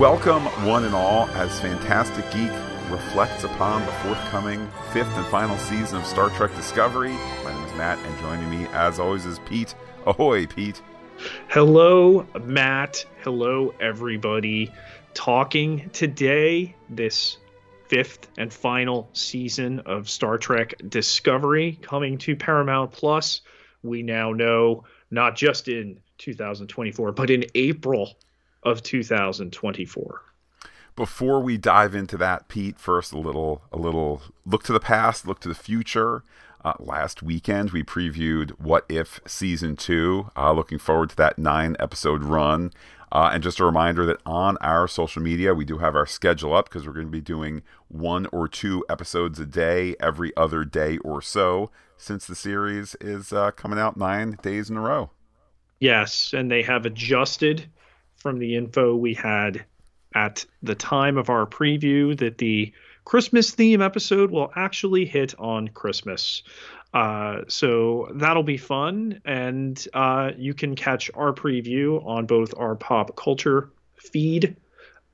Welcome, one and all, as Phantastic Geek reflects upon the forthcoming fifth and final season of Star Trek Discovery. My name is Matt, and joining me, as always, is Pete. Ahoy, Pete. Hello, Matt. Hello, everybody. Talking today, this fifth and final season of Star Trek Discovery coming to Paramount Plus. We now know not just in 2024, but in April of 2024. Before we dive into that, Pete, first a little a little look to the past, look to the future. Uh, last weekend, we previewed What If Season 2. Uh, looking forward to that nine episode run. Uh, and just a reminder that on our social media, we do have our schedule up because we're going to be doing one or two episodes a day every other day or so since the series is uh, coming out nine days in a row. Yes, and they have adjusted from the info we had at the time of our preview that the Christmas theme episode will actually hit on Christmas. Uh, so that'll be fun. And uh, you can catch our preview on both our pop culture feed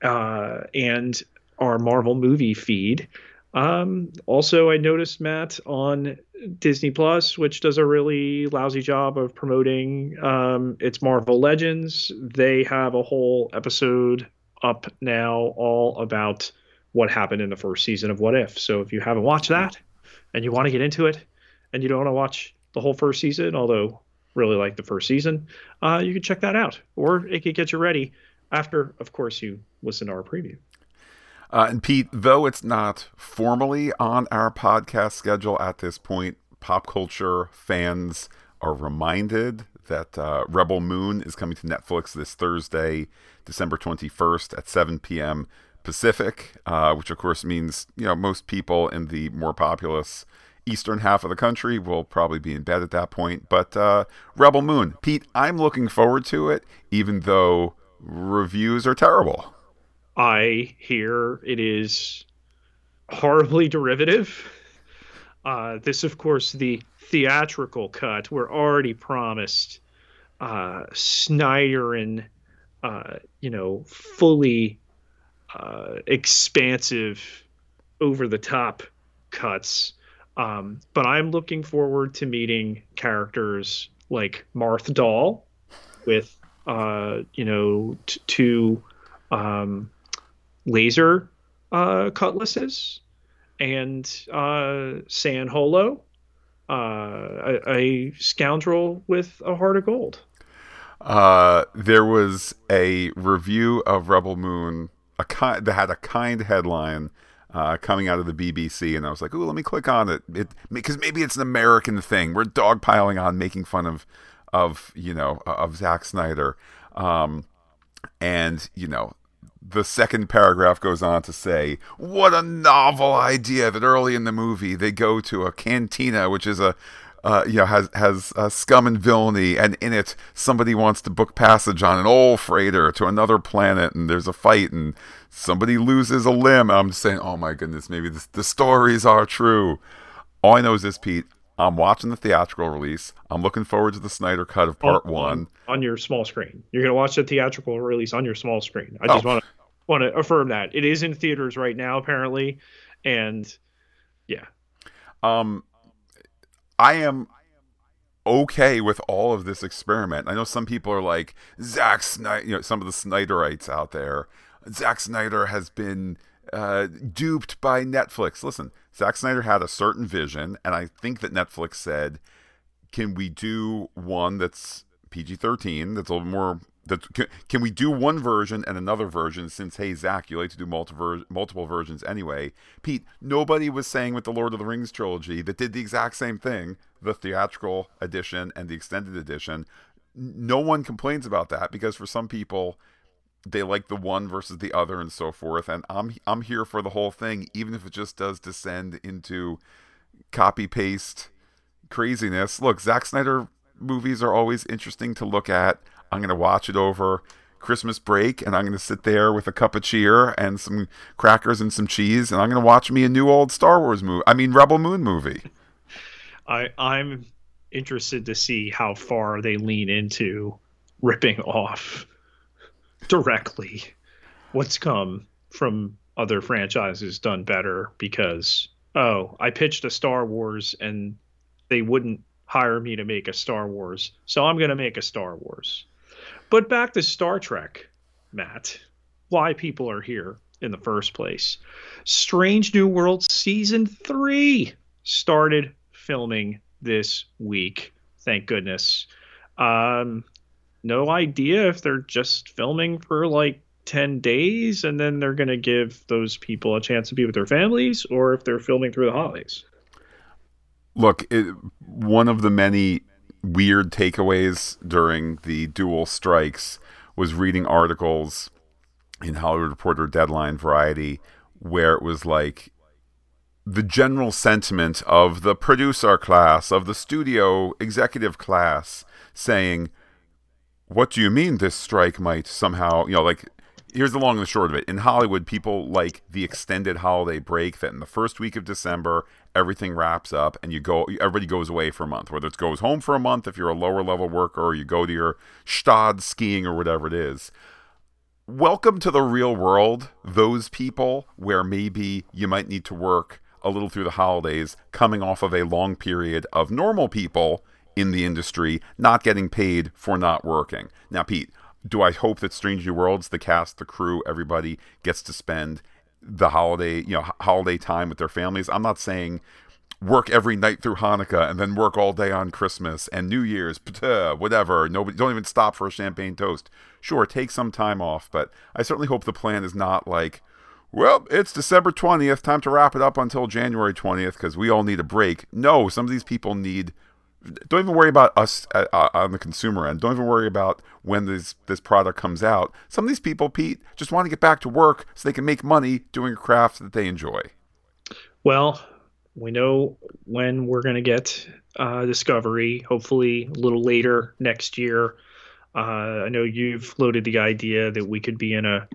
uh, and our Marvel movie feed. Um, also, I noticed Matt on Disney Plus, which does a really lousy job of promoting um, its Marvel Legends. They have a whole episode up now all about what happened in the first season of What If. So if you haven't watched that and you want to get into it and you don't want to watch the whole first season, although really like the first season, uh, you can check that out. Or it could get you ready after, of course, you listen to our preview. Uh, and Pete, though it's not formally on our podcast schedule at this point, pop culture fans are reminded that uh, Rebel Moon is coming to Netflix this Thursday, December 21st at 7 p.m. Pacific, uh, which of course means you know most people in the more populous eastern half of the country will probably be in bed at that point. But uh, Rebel Moon, Pete, I'm looking forward to it, even though reviews are terrible. I hear it is horribly derivative. Uh, this, of course, the theatrical cut. We're already promised uh, Snyder and uh, you know fully uh, expansive, over the top cuts. Um, but I'm looking forward to meeting characters like Marth Doll with uh, you know t- two um, laser uh, cutlasses and uh, San Holo, uh, a, a, scoundrel with a heart of gold. Uh, there was a review of Rebel Moon a that had a kind headline uh, coming out of the BBC, and I was like, "Ooh, let me click on it," it because maybe it's an American thing. We're dogpiling on making fun of of you know of Zack Snyder, um, and you know the second paragraph goes on to say, "What a novel idea that early in the movie they go to a cantina, which is a uh, you know, has has uh, scum and villainy, and in it, somebody wants to book passage on an old freighter to another planet, and there's a fight, and somebody loses a limb. I'm just saying, oh my goodness, maybe this, the stories are true. All I know is this, Pete. I'm watching the theatrical release. I'm looking forward to the Snyder cut of part on, one on your small screen. You're gonna watch the theatrical release on your small screen. I just want to want to affirm that it is in theaters right now, apparently, and yeah. Um, I am okay with all of this experiment. I know some people are like Zack Snyder, you know, some of the Snyderites out there. Zack Snyder has been uh, duped by Netflix. Listen, Zack Snyder had a certain vision, and I think that Netflix said, "Can we do one that's PG-13, that's a little more that can, can, we do one version and another version since hey zach you like to do multiple multiple versions anyway? Pete nobody was saying with the lord of the rings trilogy that did the exact same thing the theatrical edition and the extended edition. No one complains about that because for some people they like the one versus the other and so forth and i'm i'm here for the whole thing even if it just does descend into copy paste craziness look Zack snyder movies are always interesting to look at I'm going to watch it over Christmas break and I'm going to sit there with a cup of cheer and some crackers and some cheese and I'm going to watch me a new old Star Wars movie. I mean, Rebel Moon movie. I, I'm interested to see how far they lean into ripping off directly what's come from other franchises done better because oh, I pitched a Star Wars and they wouldn't hire me to make a Star Wars, so I'm going to make a Star Wars. But back to Star Trek, Matt. Why people are here in the first place. Strange New World season 3 started filming this week. Thank goodness. Um no idea if they're just filming for like 10 days and then they're going to give those people a chance to be with their families or if they're filming through the holidays. Look, it, one of the many weird takeaways during the dual strikes was reading articles in Hollywood Reporter, Deadline, Variety, where it was like the general sentiment of the producer class, of the studio executive class, saying, What do you mean this strike might somehow, you know, like here's the long and the short of it. In Hollywood, people like the extended holiday break that in the first week of December, everything wraps up and you go everybody goes away for a month. Whether it goes home for a month if you're a lower level worker or you go to your Gstaad skiing or whatever it is. Welcome to the real world, those people where maybe you might need to work a little through the holidays, coming off of a long period of normal people in the industry not getting paid for not working. Now, Pete, do I hope that Strange New Worlds, the cast, the crew, everybody gets to spend the holiday, you know, holiday time with their families? I'm not saying work every night through Hanukkah and then work all day on Christmas and New Year's, whatever. Nobody, don't even stop for a champagne toast. Sure, take some time off, but I certainly hope the plan is not like, well, it's December 20th, time to wrap it up until January 20th because we all need a break. No, some of these people need don't even worry about us uh, uh, on the consumer end. Don't even worry about when this this product comes out. Some of these people, Pete, just want to get back to work so they can make money doing a craft that they enjoy. Well, we know when we're going to get uh, Discovery. Hopefully, a little later next year. Uh, I know you've floated the idea that we could be in a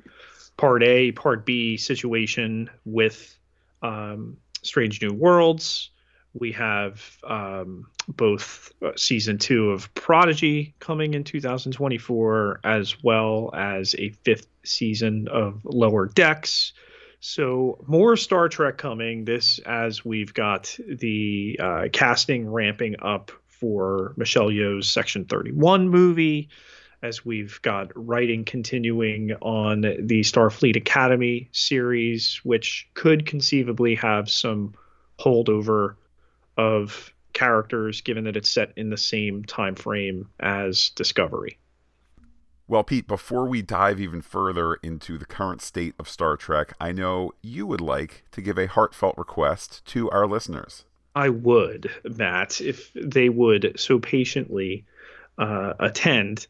Part A, Part B situation with um, Strange New Worlds. We have um, both uh, season two of Prodigy coming in 2024, as well as a fifth season of Lower Decks. So more Star Trek coming. This as we've got the uh, casting ramping up for Michelle Yeoh's Section 31 movie, as we've got writing continuing on the Starfleet Academy series, which could conceivably have some holdover of characters given that it's set in the same time frame as Discovery. Well, Pete, before we dive even further into the current state of Star Trek, I know you would like to give a heartfelt request to our listeners. I would, Matt, if they would so patiently uh, attend.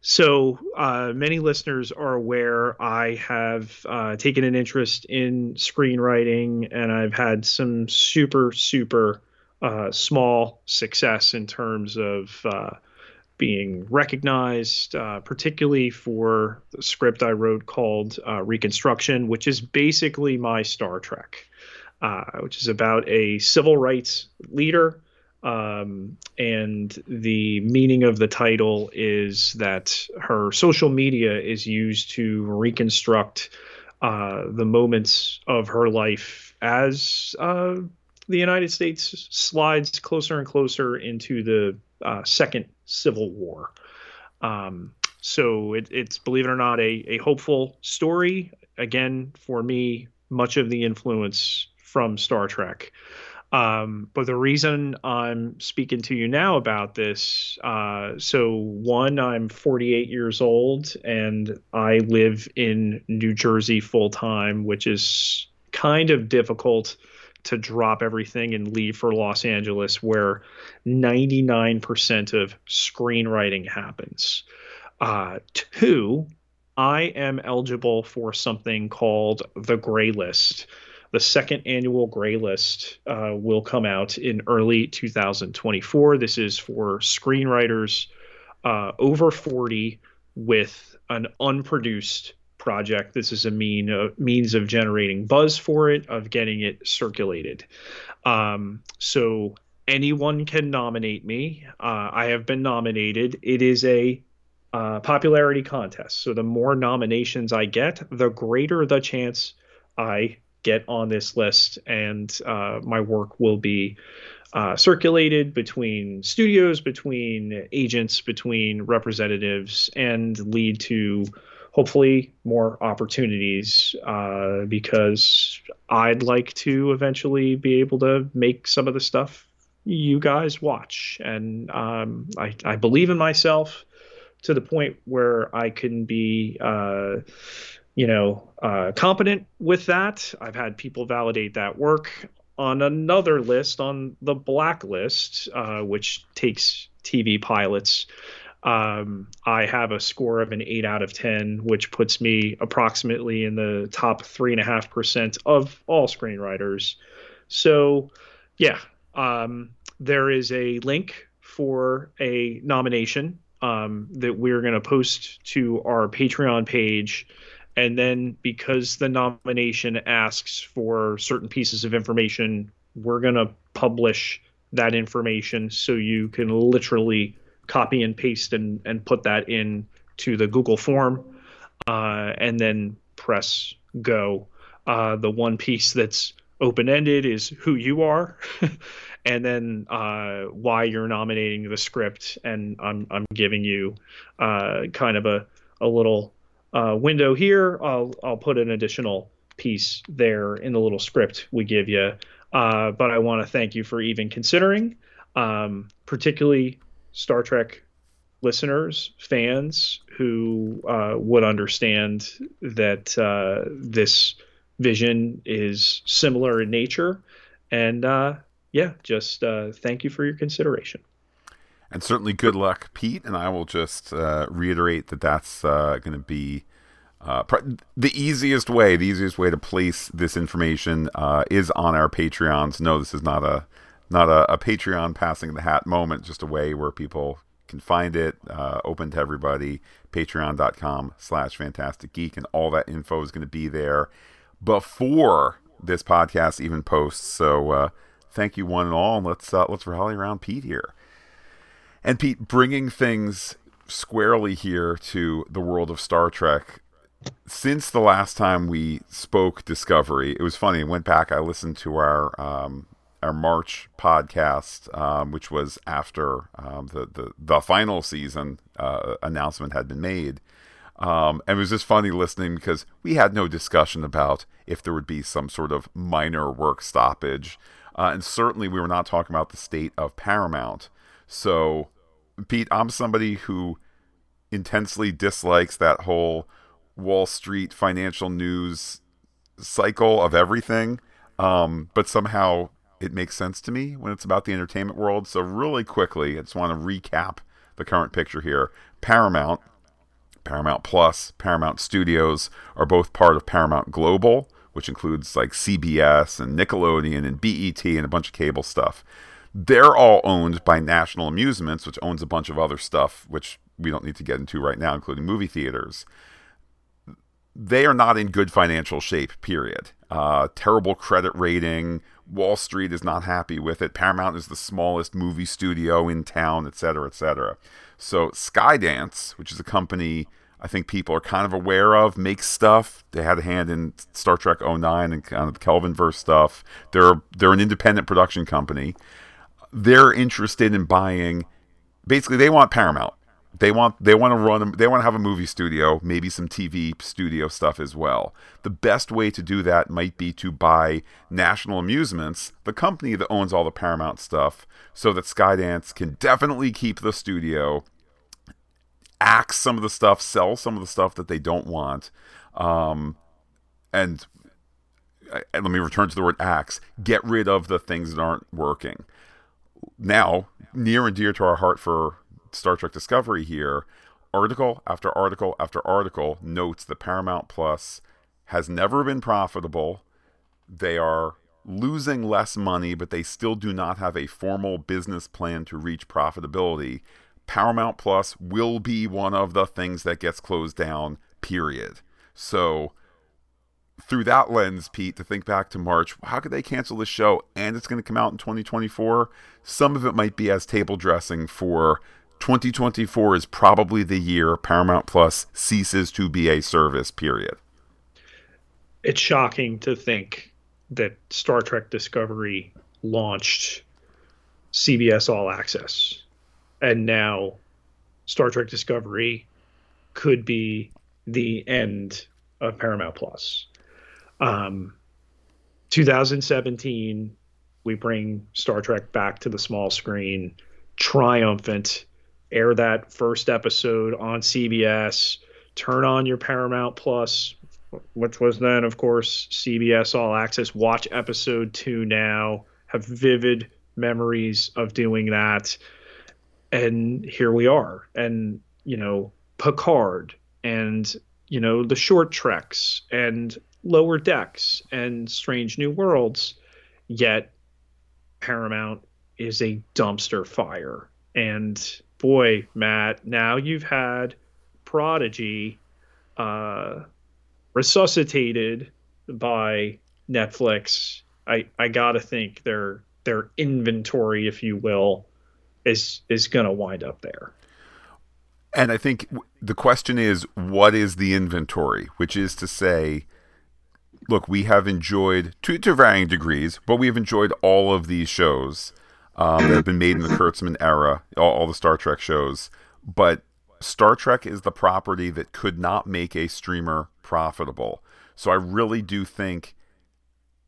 So, uh, many listeners are aware I have uh, taken an interest in screenwriting and I've had some super, super uh, small success in terms of uh, being recognized, uh, particularly for the script I wrote called uh, Reconstruction, which is basically my Star Trek, uh, which is about a civil rights leader. Um, and the meaning of the title is that her social media is used to reconstruct uh, the moments of her life as the United States slides closer and closer into the uh, second Civil War. Um, so it, it's, believe it or not, a, a hopeful story. Again, for me, much of the influence from Star Trek. Um, but the reason I'm speaking to you now about this, uh, so one, I'm 48 years old and I live in New Jersey full time, which is kind of difficult to drop everything and leave for Los Angeles, where 99% of screenwriting happens. Uh, two, I am eligible for something called the Gray List. The second annual Gray List uh, will come out in early 2024. This is for screenwriters uh, over 40 with an unproduced project. This is a mean uh, means of generating buzz for it, of getting it circulated. Um, so anyone can nominate me. Uh, I have been nominated. It is a uh, popularity contest. So the more nominations I get, the greater the chance I get on this list, and uh, my work will be uh, circulated between studios, between agents, between representatives, and lead to hopefully more opportunities uh, because I'd like to eventually be able to make some of the stuff you guys watch. And um, I, I believe in myself to the point where I can be, uh, you know, uh, competent with that. I've had people validate that work on another list on the blacklist, uh, which takes TV pilots. Um, I have a score of an eight out of 10, which puts me approximately in the top three and a half percent of all screenwriters. So, yeah, um, there is a link for a nomination um, that we're going to post to our Patreon page and then because the nomination asks for certain pieces of information, we're going to publish that information so you can literally copy and paste and, and put that in to the Google form uh, and then press go. Uh, the one piece that's open ended is who you are, and then uh, why you're nominating the script. And I'm, I'm giving you uh, kind of a, a little uh, window here, I'll I'll put an additional piece there in the little script we give you. Uh, but I want to thank you for even considering, um, particularly Star Trek listeners, fans who uh, would understand that uh, this vision is similar in nature. And uh, yeah, just uh, thank you for your consideration. And certainly good luck, Pete. And I will just uh, reiterate that that's uh, going to be the easiest way. The easiest way to place this information is on our Patreons. No, this is not a not a, a, Patreon passing the hat moment. Just a way where people can find it, uh, open to everybody. Patreon.com slash Phantastic Geek, and all that info is going to be there before this podcast even posts. So uh, thank you one and all. And let's uh, let's rally around Pete here. And Pete, bringing things squarely here to the world of Star Trek. Since the last time we spoke Discovery, it was funny. I went back, I listened to our um, our March podcast, um, which was after um, the, the the final season uh, announcement had been made. Um, and it was just funny listening because we had no discussion about if there would be some sort of minor work stoppage. Uh, and certainly we were not talking about the state of Paramount. So, Pete, I'm somebody who intensely dislikes that whole Wall Street financial news cycle of everything. Um, but somehow it makes sense to me when it's about the entertainment world. So, really quickly, I just want to recap the current picture here. Paramount, Paramount Plus, Paramount Studios are both part of Paramount Global, which includes like CBS and Nickelodeon and BET and a bunch of cable stuff. They're all owned by National Amusements, which owns a bunch of other stuff, which we don't need to get into right now, including movie theaters. They are not in good financial shape, period. Uh, terrible credit rating. Wall Street is not happy with it. Paramount is the smallest movie studio in town, et cetera, et cetera. So Skydance, which is a company I think people are kind of aware of, makes stuff. They had a hand in Star Trek 09 and kind of the Kelvinverse stuff. They're they're an independent production company they're interested in buying. Basically, they want Paramount. They want they want to run they want to have a movie studio, maybe some TV studio stuff as well. The best way to do that might be to buy National Amusements, the company that owns all the Paramount stuff, so that Skydance can definitely keep the studio, axe some of the stuff, sell some of the stuff that they don't want, um, and, and let me return to the word axe. Get rid of the things that aren't working now near and dear to our heart for Star Trek Discovery here, article after article after article notes that Paramount Plus has never been profitable. They are losing less money, but they still do not have a formal business plan to reach profitability. Paramount Plus will be one of the things that gets closed down, period. So through that lens, Pete, to think back to March, how could they cancel the show and it's going to come out in 2024? Some of it might be as table dressing for 2024 is probably the year Paramount Plus ceases to be a service, period. It's shocking to think that Star Trek Discovery launched CBS All Access. And now Star Trek Discovery could be the end of Paramount Plus. Um, 2017, we bring Star Trek back to the small screen, triumphant. Air that first episode on CBS. Turn on your Paramount Plus, which was then, of course, CBS All Access. Watch episode two now. Have vivid memories of doing that. And here we are. And, you know, Picard and, you know, the short treks and lower decks and strange new worlds. Yet Paramount is a dumpster fire. And boy, Matt, now you've had Prodigy uh, resuscitated by Netflix. I, I gotta think their their inventory, if you will, is is gonna wind up there. And I think the question is, what is the inventory? Which is to say, look, we have enjoyed to to varying degrees, but we have enjoyed all of these shows um, that have been made in the Kurtzman era, all, all the Star Trek shows. But Star Trek is the property that could not make a streamer profitable. So I really do think,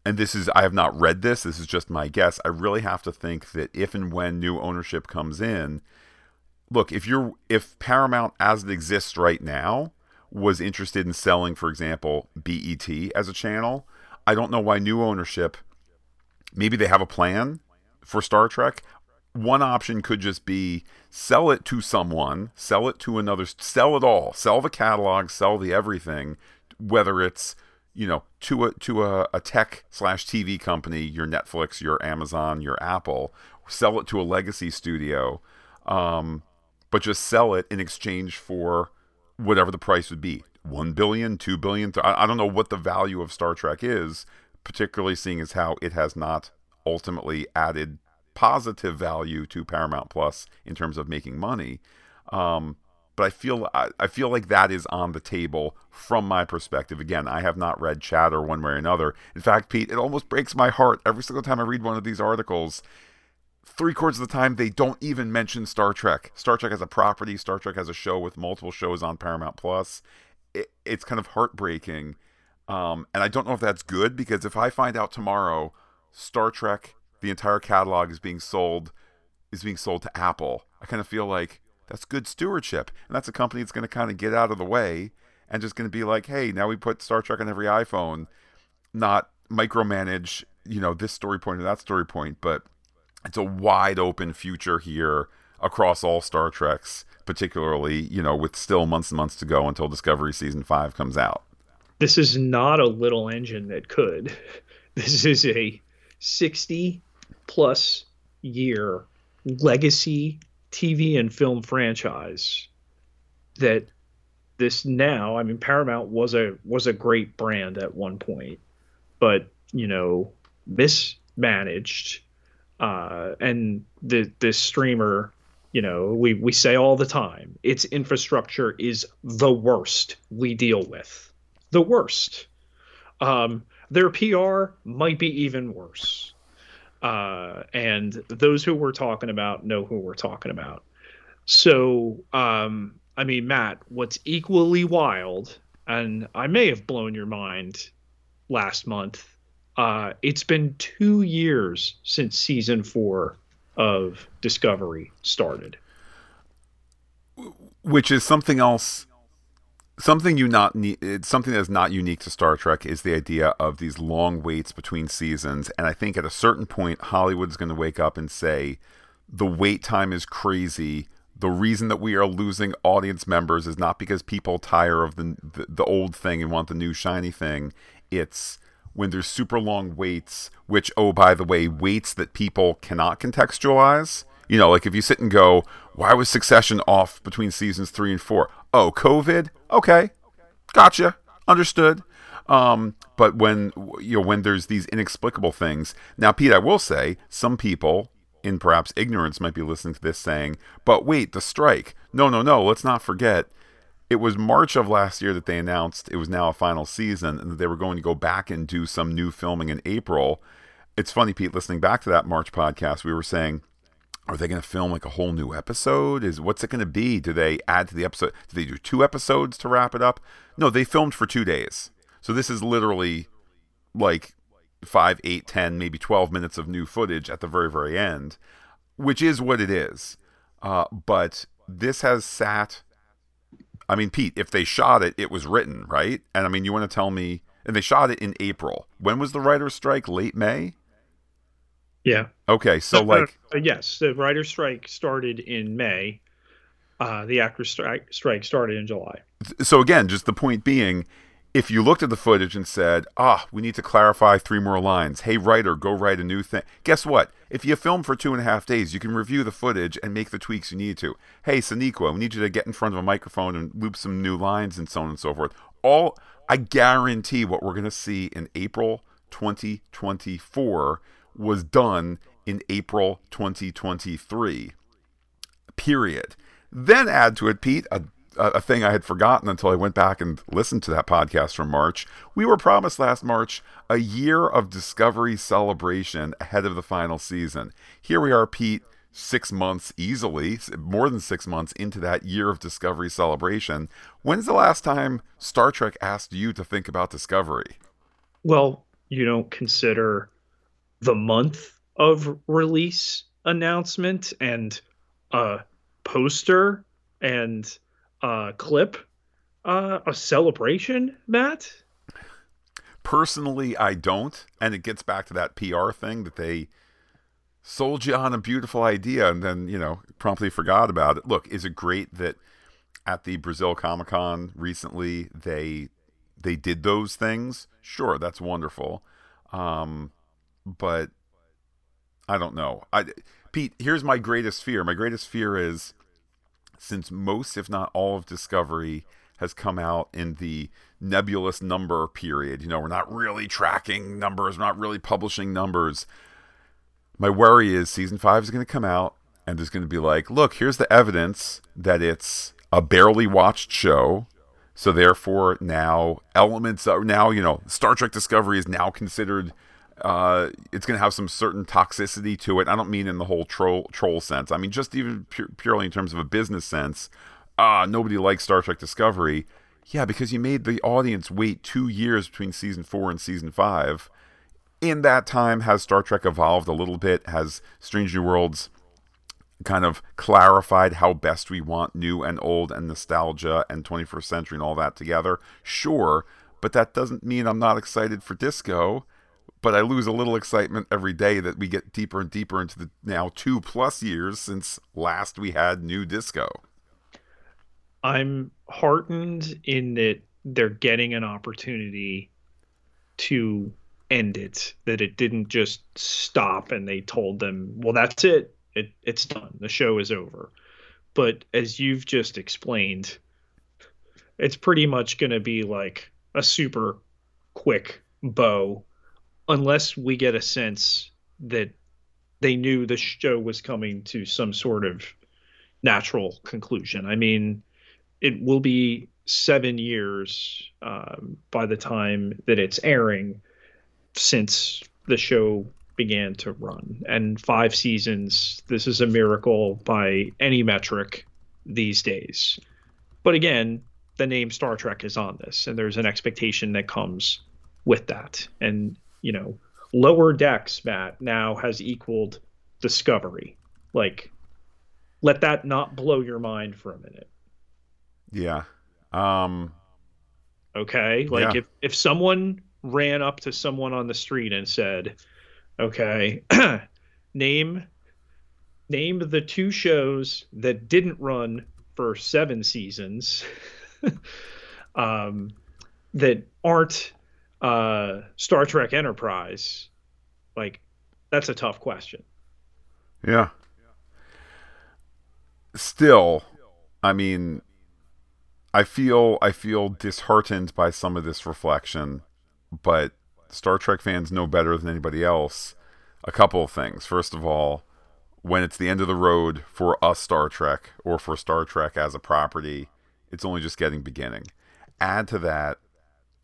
and this is, I have not read this, this is just my guess. I really have to think that if and when new ownership comes in, look, if you're, if Paramount as it exists right now was interested in selling, for example, BET as a channel, I don't know why new ownership, maybe they have a plan for Star Trek. One option could just be sell it to someone, sell it to another, sell it all, sell the catalog, sell the everything, whether it's you know to a to a, a tech slash TV company, your Netflix, your Amazon, your Apple, sell it to a legacy studio, um, but just sell it in exchange for whatever the price would be one billion, two billion. I, I don't know what the value of Star Trek is, particularly seeing as how it has not ultimately added positive value to Paramount Plus in terms of making money. Um, but I feel I, I, feel like that is on the table from my perspective. Again, I have not read chatter one way or another. In fact, Pete, it almost breaks my heart every single time I read one of these articles. Three quarters of the time, they don't even mention Star Trek. Star Trek has a property. Star Trek has a show with multiple shows on Paramount Plus. It, it's kind of heartbreaking, um, and I don't know if that's good because if I find out tomorrow Star Trek the entire catalog is being sold is being sold to Apple. I kind of feel like that's good stewardship, and that's a company that's going to kind of get out of the way and just going to be like, hey, now we put Star Trek on every iPhone, not micromanage, you know, this story point or that story point, but it's a wide open future here across all Star Treks, particularly, you know, with still months and months to go until Discovery season five comes out. This is not a little engine that could. This is a 60 plus year legacy TV and film franchise that this now I mean Paramount was a was a great brand at one point but you know mismanaged uh, and the this streamer you know we we say all the time its infrastructure is the worst we deal with. The worst. Um, their PR might be even worse uh, and those who we're talking about know who we're talking about. So, um, I mean, Matt, what's equally wild, and I may have blown your mind last month. Uh, it's been two years since season four of Discovery started, which is something else something you not need something that's not unique to Star Trek is the idea of these long waits between seasons and I think at a certain point Hollywood's going to wake up and say the wait time is crazy. The reason that we are losing audience members is not because people tire of the, the, the old thing and want the new shiny thing. It's when there's super long waits which oh by the way waits that people cannot contextualize. You know like if you sit and go why was succession off between seasons 3 and 4 oh covid okay, gotcha, understood. Um, but when you know when there's these inexplicable things, now Pete, I will say some people in perhaps ignorance, might be listening to this saying, but wait, the strike. No, no, no, let's not forget. It was March of last year that they announced it was now a final season and that they were going to go back and do some new filming in April. It's funny, Pete, listening back to that March podcast, we were saying, are they going to film like a whole new episode? Is what's it going to be? Do they add to the episode? Do they do two episodes to wrap it up? No, they filmed for two days. So this is literally like five, eight, ten, maybe twelve minutes of new footage at the very, very end, which is what it is. Uh, but this has sat. I mean, Pete, if they shot it, it was written, right? And I mean, you want to tell me? And they shot it in April. When was the writer's strike? Late May. Yeah. Okay, so like uh, yes, the writer's strike started in May. Uh, the actors strike strike started in July. So again, just the point being, if you looked at the footage and said, "Ah, we need to clarify three more lines," hey writer, go write a new thing. Guess what? If you film for two and a half days, you can review the footage and make the tweaks you need to. Hey, Sonequa, we need you to get in front of a microphone and loop some new lines and so on and so forth. All I guarantee what we're going to see in April 2024 was done in April 2023. Period. Then add to it, Pete, a, a thing I had forgotten until I went back and listened to that podcast from March. We were promised last March a year of Discovery celebration ahead of the final season. Here we are, Pete, six months easily, more than six months into that year of Discovery celebration. When's the last time Star Trek asked you to think about Discovery? Well, you don't consider the month of release announcement and a poster and a clip uh, a celebration, Matt? Personally, I don't. And it gets back to that PR thing that they sold you on a beautiful idea and then, you know, promptly forgot about it. Look, is it great that at the Brazil Comic Con recently they they did those things? Sure, that's wonderful. Um, but I don't know. I Pete, here's my greatest fear. My greatest fear is since most, if not all, of Discovery has come out in the nebulous number period. You know, we're not really tracking numbers, we're not really publishing numbers. My worry is season five is going to come out and there's going to be like, look, here's the evidence that it's a barely watched show. So therefore, now elements are now, you know, Star Trek Discovery is now considered uh, it's going to have some certain toxicity to it. I don't mean in the whole troll troll sense. I mean just even pu- purely in terms of a business sense. Ah, nobody likes Star Trek Discovery. Yeah, because you made the audience wait two years between season four and season five. In that time, has Star Trek evolved a little bit? Has Strange New Worlds kind of clarified how best we want new and old and nostalgia and 21st century and all that together? Sure, but that doesn't mean I'm not excited for disco but I lose a little excitement every day that we get deeper and deeper into the now two plus years since last we had new disco. I'm heartened in that they're getting an opportunity to end it, that it didn't just stop and they told them, well, that's it. it it's done. The show is over. But as you've just explained, it's pretty much going to be like a super quick bow unless we get a sense that they knew the show was coming to some sort of natural conclusion. I mean, it will be seven years um, by the time that it's airing since the show began to run. And five seasons, this is a miracle by any metric these days. But again, the name Star Trek is on this, and there's an expectation that comes with that. And you know, lower decks, Matt, now has equaled Discovery. Like, let that not blow your mind for a minute. Yeah. Um okay. Like yeah. if if someone ran up to someone on the street and said, Okay, name name the two shows that didn't run for seven seasons um that aren't uh, Star Trek Enterprise, like that's a tough question. Yeah. Still, I mean, I feel I feel disheartened by some of this reflection, but Star Trek fans know better than anybody else a couple of things. First of all, when it's the end of the road for us Star Trek or for Star Trek as a property, it's only just getting beginning. Add to that,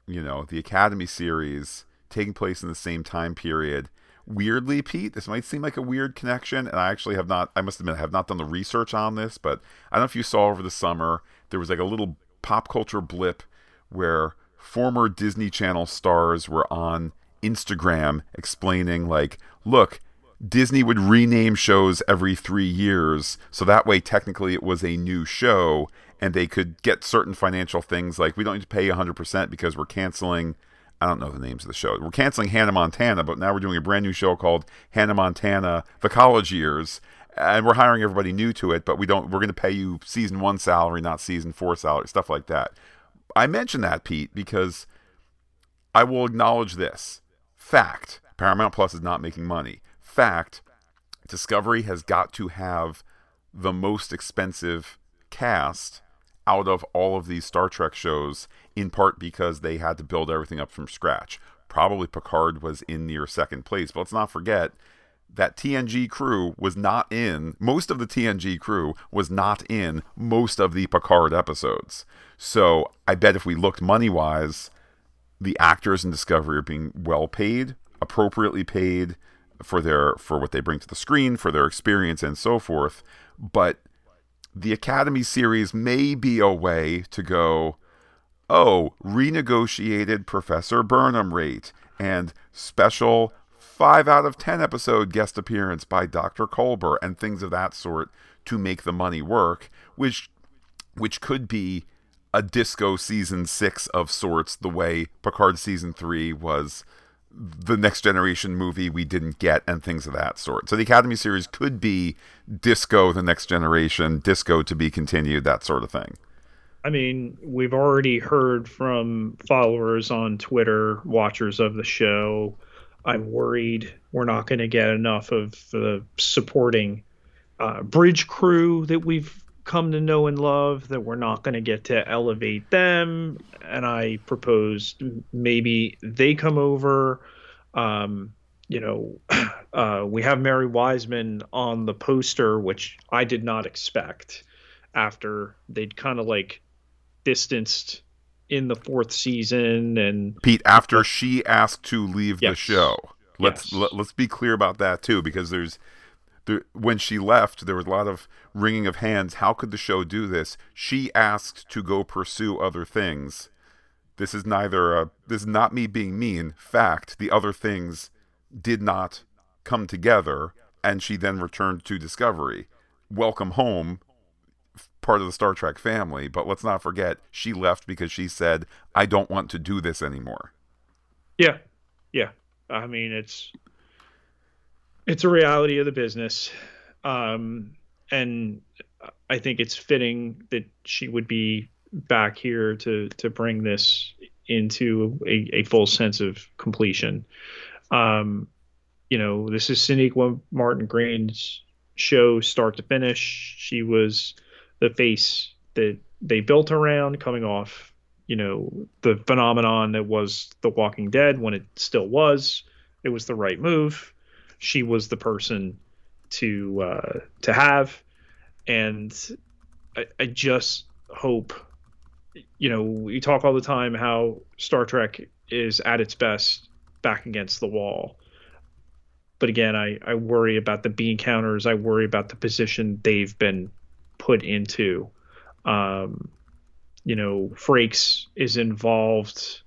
you know, the Academy series taking place in the same time period. Weirdly, Pete, this might seem like a weird connection, and I actually have not, I must admit, I have not done the research on this, but I don't know if you saw over the summer, there was like a little pop culture blip where former Disney Channel stars were on Instagram explaining, like, look, Disney would rename shows every three years, so that way technically it was a new show, and they could get certain financial things like we don't need to pay 100% because we're canceling. I don't know the names of the show. We're canceling Hannah Montana, but now we're doing a brand new show called Hannah Montana: The College Years, and we're hiring everybody new to it. But we don't. We're going to pay you season one salary, not season four salary, stuff like that. I mention that, Pete, because I will acknowledge this fact: Paramount Plus is not making money. Fact: Discovery has got to have the most expensive cast out of all of these Star Trek shows, in part because they had to build everything up from scratch. Probably Picard was in near second place, but let's not forget that TNG crew was not in, most of the TNG crew was not in most of the Picard episodes. So I bet if we looked money wise, the actors in Discovery are being well paid, appropriately paid for their for what they bring to the screen, for their experience and so forth. But the Academy series may be a way to go, oh, renegotiated Professor Burnham rate and special 5 out of 10 episode guest appearance by Dr. Culber and things of that sort to make the money work, which which could be a disco season 6 of sorts the way Picard season 3 was the next generation movie we didn't get and things of that sort. So the Academy series could be Disco the next generation, Disco to be continued, that sort of thing. I mean, we've already heard from followers on Twitter, watchers of the show. I'm worried we're not going to get enough of the supporting uh, bridge crew that we've come to know and love, that we're not going to get to elevate them. And I proposed maybe they come over. Um, you know, uh, we have Mary Wiseman on the poster, which I did not expect after they'd kind of like distanced in the fourth season and Pete after she asked to leave yes. the show. Let's yes. let, us let us be clear about that too because there's there, when she left, there was a lot of wringing of hands. How could the show do this? She asked to go pursue other things. This is neither a, this is not me being mean. Fact, the other things did not come together, and she then returned to Discovery. Welcome home, part of the Star Trek family. But let's not forget, she left because she said, "I don't want to do this anymore." Yeah, yeah. I mean, it's it's a reality of the business. Um, and I think it's fitting that she would be back here to to bring this into a, a full sense of completion. Um, you know, this is Sonequa Martin Green's show start to finish. She was the face that they built around coming off, you know, the phenomenon that was The Walking Dead when it still was. It was the right move she was the person to uh, to have, and I, I just hope, you know, we talk all the time how Star Trek is at its best back against the wall. But again, I, I worry about the bean counters. I worry about the position they've been put into. Um, you know, Frakes is involved.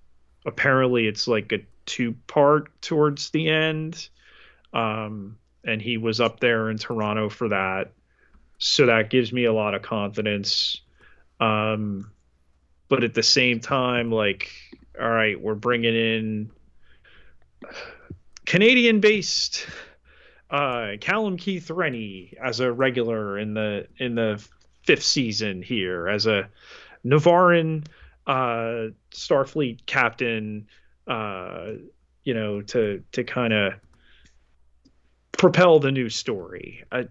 Apparently, it's like a two part towards the end. Um, and he was up there in Toronto for that. So that gives me a lot of confidence. Um, but at the same time, like, all right, we're bringing in Canadian based uh, Callum Keith Rennie as a regular in the in the fifth season here as a Navarin uh, Starfleet captain. Uh, you know, to to kind of propel the new story. I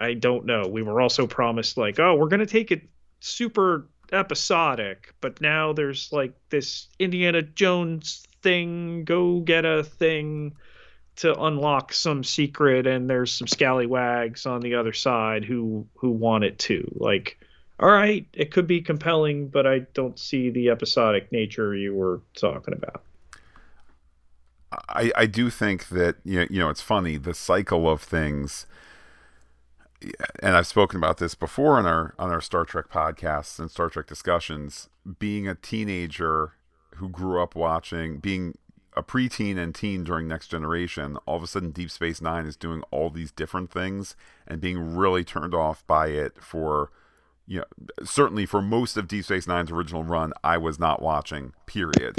I don't know. We were also promised like, oh, we're gonna take it super episodic, but now there's like this Indiana Jones thing, go get a thing. to unlock some secret and there's some scallywags on the other side who who want it too. Like, all right, it could be compelling, but I don't see the episodic nature you were talking about. I, I do think that you know, you know it's funny the cycle of things and I've spoken about this before on our on our Star Trek podcasts and Star Trek discussions being a teenager who grew up watching being a preteen and teen during Next Generation, all of a sudden Deep Space Nine is doing all these different things and being really turned off by it for you know certainly for most of Deep Space Nine's original run, I was not watching, period.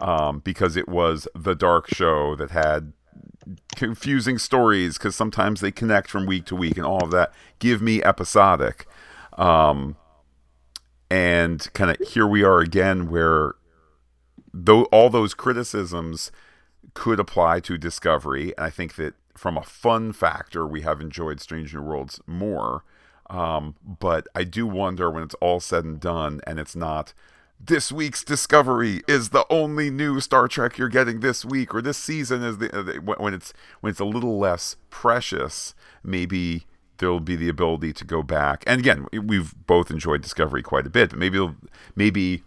Um, because it was the dark show that had confusing stories because sometimes they connect from week to week and all of that. Give me episodic. Um, and kind of here we are again where though all those criticisms could apply to Discovery, and I think that from a fun factor, we have enjoyed Strange New Worlds more. Um, but I do wonder when it's all said and done, and it's not this week's Discovery is the only new Star Trek you're getting this week, or this season is the uh, when it's when it's a little less precious. Maybe there'll be the ability to go back, and again, we've both enjoyed Discovery quite a bit, but maybe maybe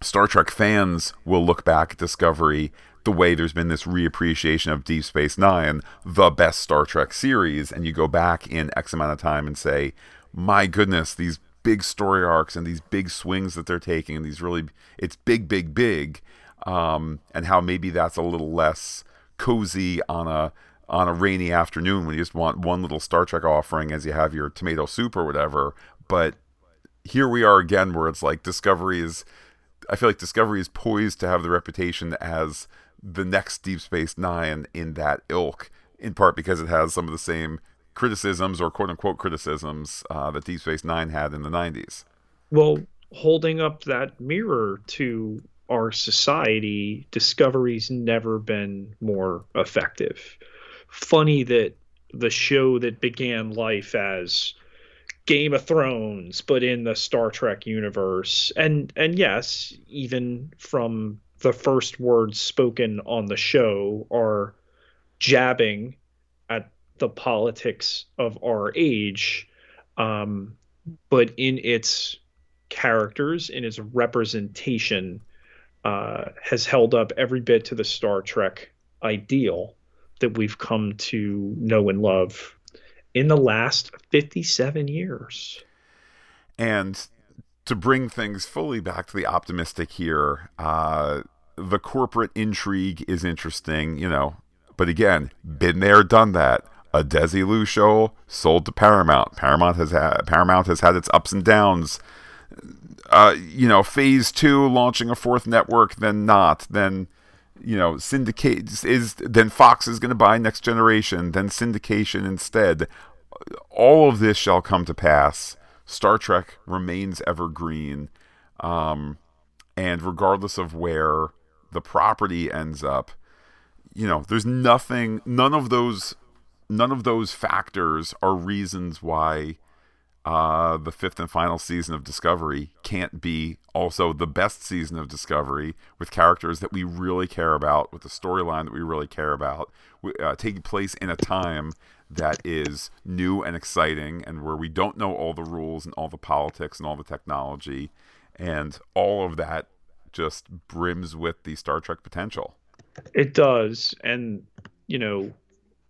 Star Trek fans will look back at Discovery the way there's been this reappreciation of Deep Space Nine, the best Star Trek series, and you go back in X amount of time and say, my goodness, these big story arcs and these big swings that they're taking, and these really, it's big, big, big, um, and how maybe that's a little less cozy on a on a rainy afternoon when you just want one little Star Trek offering as you have your tomato soup or whatever. But here we are again, where it's like Discovery is I feel like Discovery is poised to have the reputation as the next Deep Space Nine in that ilk, in part because it has some of the same criticisms or quote unquote criticisms uh, that Deep Space Nine had in the 90s. Well, holding up that mirror to our society, Discovery's never been more effective. Funny that the show that began life as Game of Thrones, but in the Star Trek universe. And and yes, even from the first words spoken on the show are jabbing the politics of our age, um, but in its characters, in its representation, uh, has held up every bit to the Star Trek ideal that we've come to know and love in the last 57 years. And to bring things fully back to the optimistic here, uh, the corporate intrigue is interesting, you know, but again, been there, done that. A Desilu show sold to Paramount. Paramount has had Paramount has had its ups and downs. Uh, you know, phase two launching a fourth network, then not, then you know, syndicate is then Fox is going to buy Next Generation, then syndication instead. All of this shall come to pass. Star Trek remains evergreen, um, and regardless of where the property ends up, you know, there's nothing. None of those, none of those factors are reasons why uh, the fifth and final season of Discovery can't be also the best season of Discovery with characters that we really care about, with a storyline that we really care about, uh, taking place in a time that is new and exciting and where we don't know all the rules and all the politics and all the technology. And all of that just brims with the Star Trek potential. It does. And, you know,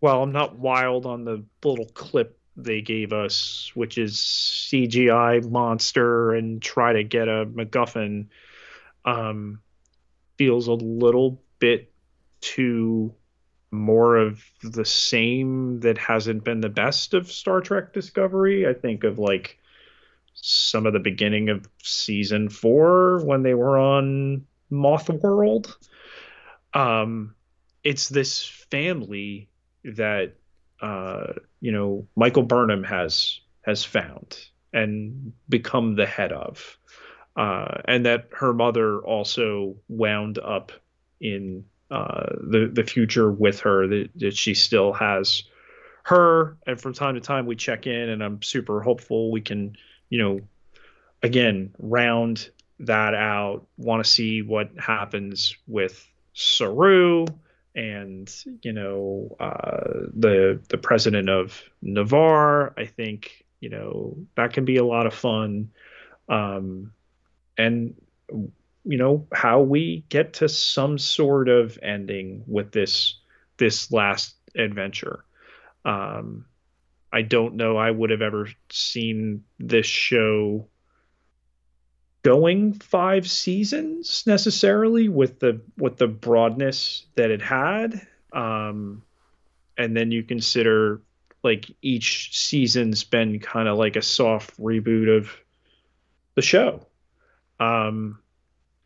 while I'm not wild on the little clip they gave us, which is CGI monster and try to get a MacGuffin, um, feels a little bit too more of the same that hasn't been the best of Star Trek Discovery. I think of like some of the beginning of season four when they were on Moth World. Um, it's this family that uh, you know Michael Burnham has has found and become the head of, uh, and that her mother also wound up in uh, the the future with her. That, that she still has her, and from time to time we check in, and I'm super hopeful we can you know again round that out. Want to see what happens with Saru and you know uh, the the president of Ni'Var. I think you know that can be a lot of fun, um, and you know how we get to some sort of ending with this this last adventure. Um, I don't know I would have ever seen this show going five seasons necessarily with the with the broadness that it had. Um and then you consider like each season's been kind of like a soft reboot of the show. Um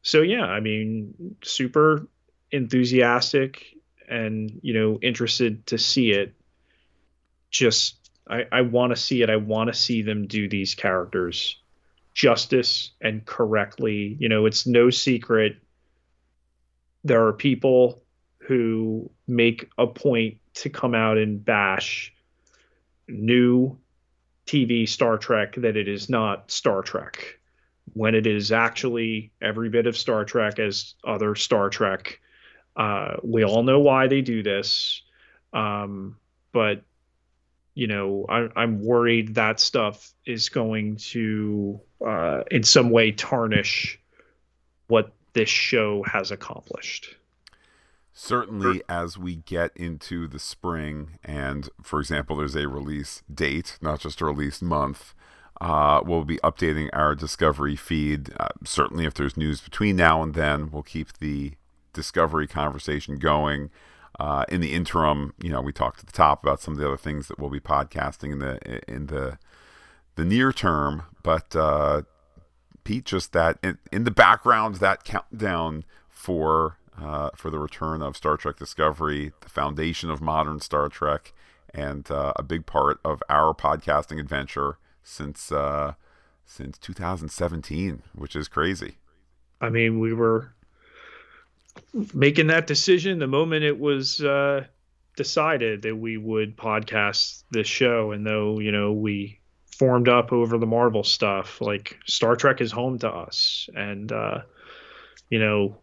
so yeah i mean super enthusiastic and you know interested to see it. Just i i want to see it. I want to see them do these characters justice and correctly. You know, it's no secret there are people who make a point to come out and bash new TV Star Trek that it is not Star Trek when it is actually every bit of Star Trek as other Star Trek. Uh, we all know why they do this, um, but you know, I, am worried that stuff is going to, uh, in some way, tarnish what this show has accomplished. Certainly, as we get into the spring, and for example, there's a release date, not just a release month. Uh, we'll be updating our Discovery feed. Uh, certainly, if there's news between now and then, we'll keep the Discovery conversation going. Uh, in the interim, you know, we talked at the top about some of the other things that we'll be podcasting in the in the the near term. But uh, Pete, just that in, in, the background, that countdown for uh, for the return of Star Trek Discovery, the foundation of modern Star Trek, and uh, a big part of our podcasting adventure since uh, since 2017, which is crazy. I mean, we were making that decision the moment it was uh, decided that we would podcast this show. And though, you know, we formed up over the Marvel stuff, like Star Trek is home to us. And, uh, you know,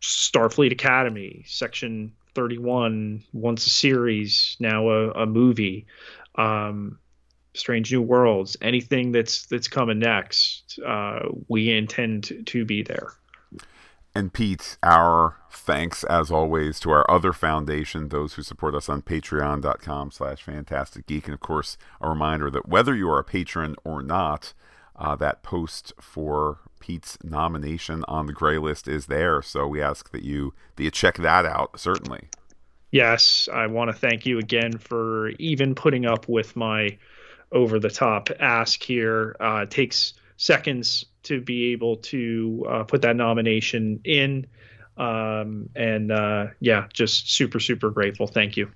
Starfleet Academy, Section 31, once a series, now a, a movie. Um, Strange New Worlds, anything that's that's coming next, uh, we intend to be there. And Pete, our thanks as always to our other foundation, those who support us on patreon.com slash Phantastic Geek. And of course, a reminder that whether you are a patron or not, uh, that post for Pete's nomination on the gray list is there. So we ask that you that you check that out, certainly. Yes, I want to thank you again for even putting up with my over the top ask here. Uh, it takes seconds to be able to uh, put that nomination in. Um, and uh, yeah, just super, super grateful. Thank you.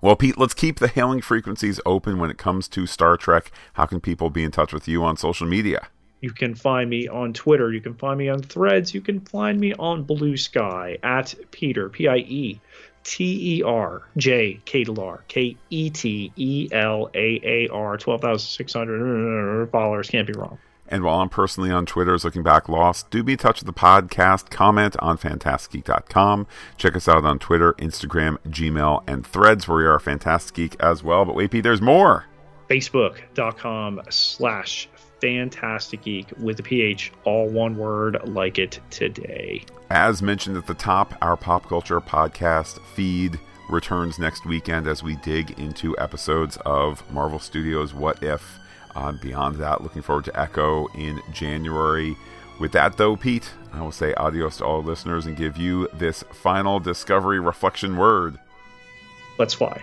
Well, Pete, let's keep the hailing frequencies open when it comes to Star Trek. How can people be in touch with you on social media? You can find me on Twitter. You can find me on Threads. You can find me on Blue Sky at Peter, P I E T E R J K K E T E L A A R, 12,600 followers. Can't be wrong. And while I'm personally on Twitter as Looking Back Lost, do be in touch with the podcast. Comment on PhantasticGeek.com. Check us out on Twitter, Instagram, Gmail, and Threads, where we are Phantastic Geek as well. But wait, Pete, there's more. Facebook.com slash Phantastic Geek with the PH, all one word, like it today. As mentioned at the top, our pop culture podcast feed returns next weekend as we dig into episodes of Marvel Studios' What If uh, beyond that, looking forward to Echo in January. With that, though, Pete, I will say adios to all listeners and give you this final discovery reflection word. Let's fly.